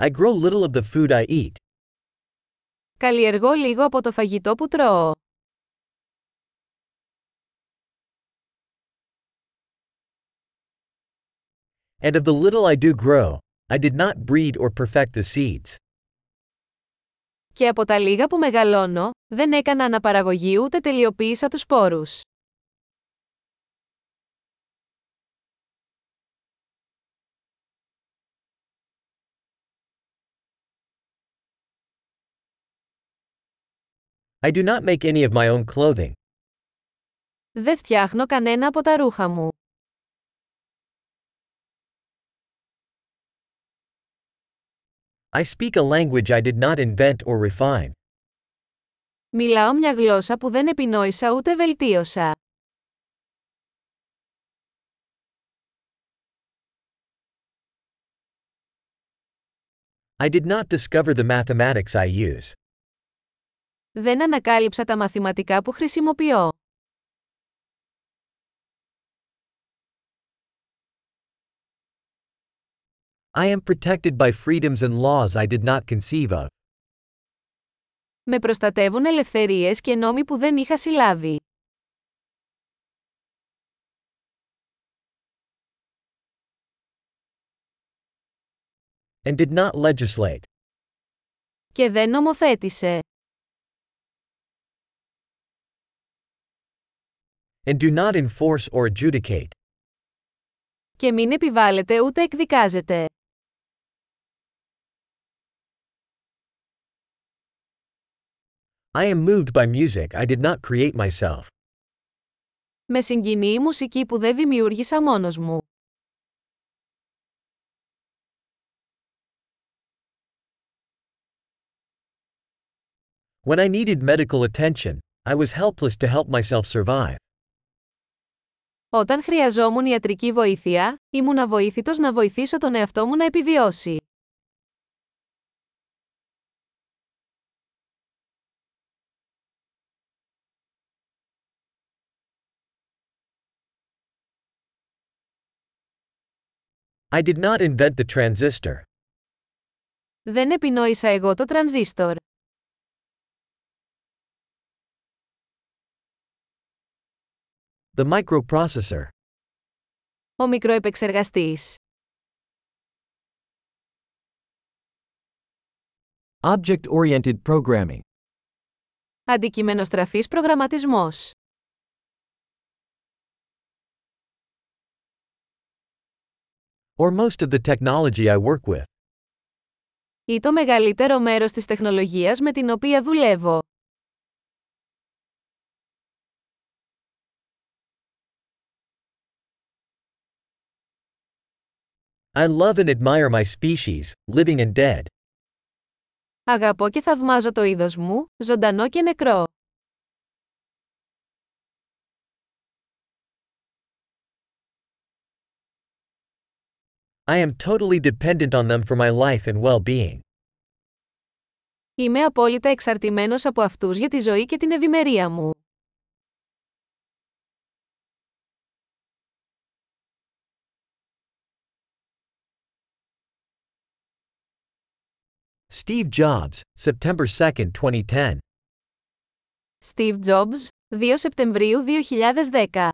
I grow little of the food I eat. Καλλιεργώ λίγο από το φαγητό που τρώω. And of the little I do grow, I did not breed or perfect the seeds. Και από τα λίγα που μεγαλώνω, δεν έκανα αναπαραγωγή ούτε τελειοποίησα τους σπόρους. I do not make any of my own clothing. Δεν φτιάχνω κανένα από τα ρούχα μου. I speak a language I did not invent or refine. Μιλάω μια γλώσσα που δεν επινόησα ούτε βελτίωσα. I did not discover the mathematics I use. Δεν ανακάλυψα τα μαθηματικά που χρησιμοποιώ. I am protected by freedoms and laws I did not conceive of. Με προστατεύουν ελευθερίες και νόμοι που δεν είχα συλλάβει. And did not legislate. Και δεν νομοθέτησε. And do not enforce or adjudicate. Και μην επιβάλλεται ούτε εκδικάζεται. I am moved by music I did not create myself. Με συγκινεί η μουσική που δεν δημιούργησα μόνος μου. When I needed medical attention, I was helpless to help myself survive. Όταν χρειαζόμουν ιατρική βοήθεια, ήμουν αβοήθητος να βοηθήσω τον εαυτό μου να επιβιώσει. I did not invent the transistor. Δεν επινόησα εγώ το τρανζίστορ. The microprocessor. Ο μικροεπεξεργαστής. Object-oriented programming. Αντικειμενοστραφής προγραμματισμός. Or most of the technology I work with. Ή το μεγαλύτερο μέρος της τεχνολογίας με την οποία δουλεύω. I love and admire my species, living and dead. Αγαπώ και θαυμάζω το είδος μου, ζωντανό και νεκρό. I am totally dependent on them for my life and well-being. Είμαι απόλυτα εξαρτημένος από αυτούς για τη ζωή και την ευημερία μου. Steve Jobs, September 2, 2010. Steve Jobs, 2 Σεπτεμβρίου 2010